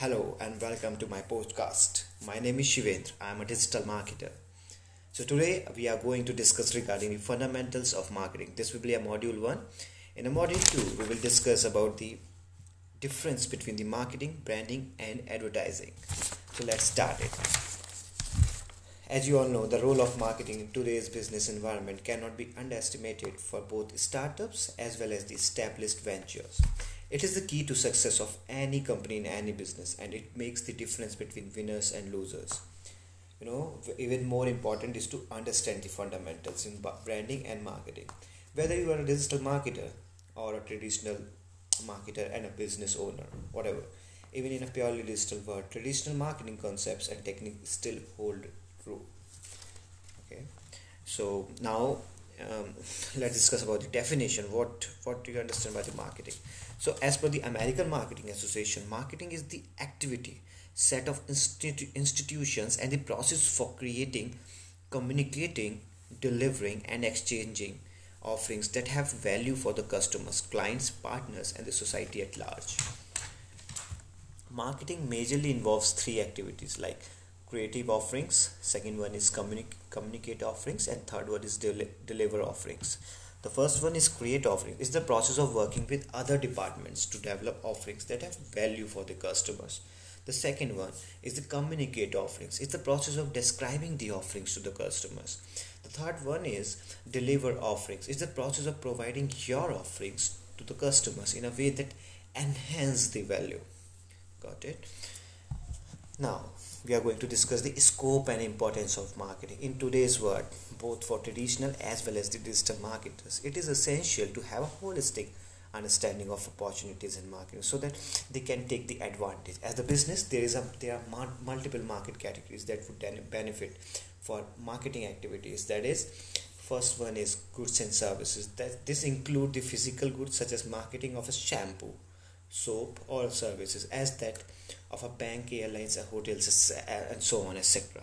Hello and welcome to my podcast. My name is Shivendra. I am a digital marketer. So today we are going to discuss regarding the fundamentals of marketing. This will be a module 1. In a module 2 we will discuss about the difference between the marketing, branding and advertising. So let's start it. As you all know, the role of marketing in today's business environment cannot be underestimated for both startups as well as the established ventures. It is the key to success of any company in any business and it makes the difference between winners and losers. You know, even more important is to understand the fundamentals in branding and marketing. Whether you are a digital marketer or a traditional marketer and a business owner, whatever. Even in a purely digital world, traditional marketing concepts and techniques still hold true. Okay, so now um, let's discuss about the definition. What what do you understand by the marketing? So, as per the American Marketing Association, marketing is the activity, set of institu- institutions, and the process for creating, communicating, delivering, and exchanging offerings that have value for the customers, clients, partners, and the society at large. Marketing majorly involves three activities like creative offerings, second one is communic- communicate offerings, and third one is del- deliver offerings. The first one is create offerings. It's the process of working with other departments to develop offerings that have value for the customers. The second one is the communicate offerings. It's the process of describing the offerings to the customers. The third one is deliver offerings. It's the process of providing your offerings to the customers in a way that enhance the value. Got it? Now, we are going to discuss the scope and importance of marketing. In today's world both for traditional as well as the digital marketers it is essential to have a holistic understanding of opportunities in marketing so that they can take the advantage. As a business there is a there are multiple market categories that would benefit for marketing activities. That is first one is goods and services. That this include the physical goods such as marketing of a shampoo soap or services as that of a bank airlines hotels and so on etc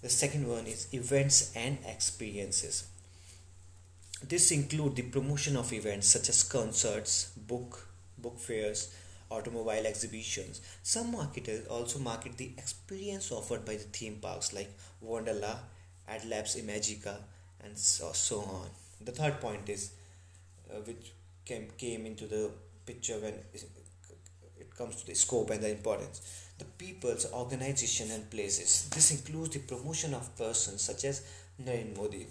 the second one is events and experiences. This include the promotion of events such as concerts, book, book fairs, automobile exhibitions. Some marketers also market the experience offered by the theme parks like Wonderla, AdLabs Imagica, and so, so on. The third point is, uh, which came, came into the picture when it comes to the scope and the importance the people's organization and places. This includes the promotion of persons such as Narendra Modi,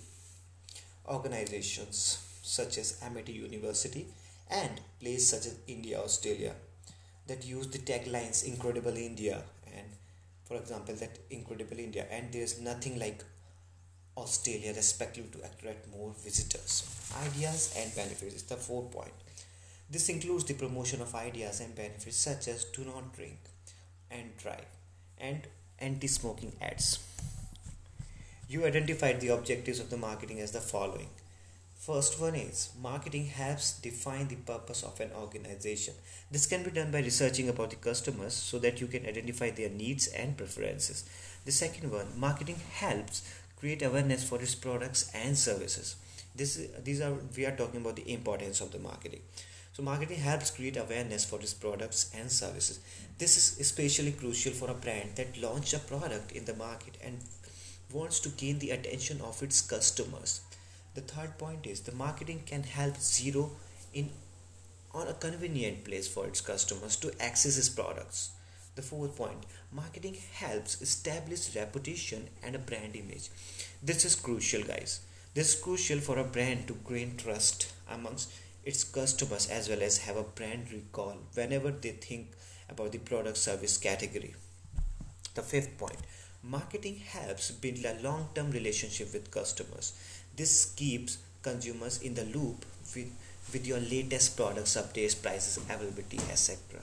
organizations such as Amity University, and places such as India, Australia that use the taglines Incredible India and, for example, that Incredible India, and there's nothing like Australia respectively to attract more visitors. Ideas and benefits is the fourth point. This includes the promotion of ideas and benefits such as do not drink, and drive and anti-smoking ads. You identified the objectives of the marketing as the following. First one is marketing helps define the purpose of an organization. This can be done by researching about the customers so that you can identify their needs and preferences. The second one marketing helps create awareness for its products and services. This these are we are talking about the importance of the marketing so marketing helps create awareness for its products and services. This is especially crucial for a brand that launched a product in the market and wants to gain the attention of its customers. The third point is the marketing can help zero in on a convenient place for its customers to access its products. The fourth point marketing helps establish reputation and a brand image. This is crucial, guys. This is crucial for a brand to gain trust amongst its customers as well as have a brand recall whenever they think about the product service category. The fifth point marketing helps build a long term relationship with customers. This keeps consumers in the loop with, with your latest products, updates, prices, availability, etc.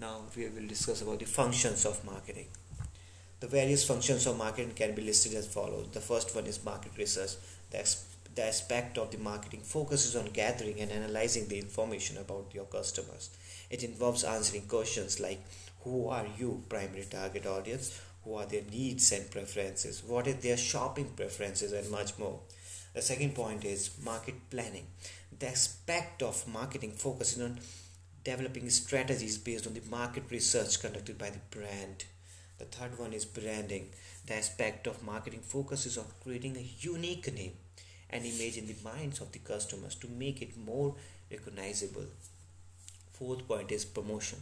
Now we will discuss about the functions of marketing. The various functions of marketing can be listed as follows. The first one is market research. The the aspect of the marketing focuses on gathering and analyzing the information about your customers. It involves answering questions like who are you, primary target audience, who are their needs and preferences, what are their shopping preferences, and much more. The second point is market planning. The aspect of marketing focuses on developing strategies based on the market research conducted by the brand the third one is branding the aspect of marketing focuses on creating a unique name and image in the minds of the customers to make it more recognizable. Fourth point is promotion.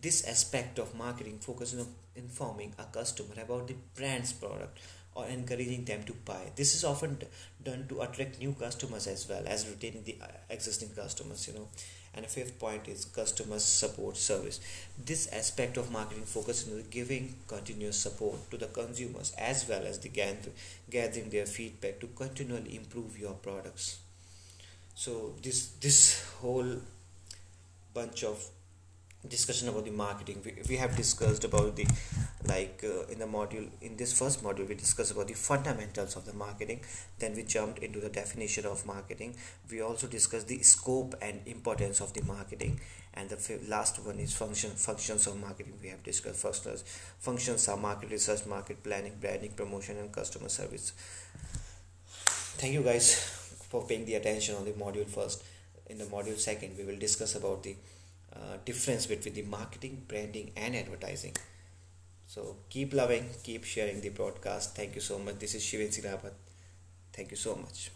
This aspect of marketing focuses on informing a customer about the brand's product or encouraging them to buy. This is often done to attract new customers as well as retaining the uh, existing customers, you know. And the fifth point is customer support service. This aspect of marketing focuses on giving continuous support to the consumers as well as the gathering their feedback to continually improve your products. So this this whole bunch of discussion about the marketing. We, we have discussed about the like uh, in the module in this first module we discussed about the fundamentals of the marketing. Then we jumped into the definition of marketing. We also discussed the scope and importance of the marketing. And the last one is function functions of marketing we have discussed. First as functions are market research market planning branding promotion and customer service. Thank you guys for paying the attention on the module first. In the module second we will discuss about the uh, difference between the marketing, branding, and advertising. So keep loving, keep sharing the broadcast. Thank you so much. This is Shivan Sirabat. Thank you so much.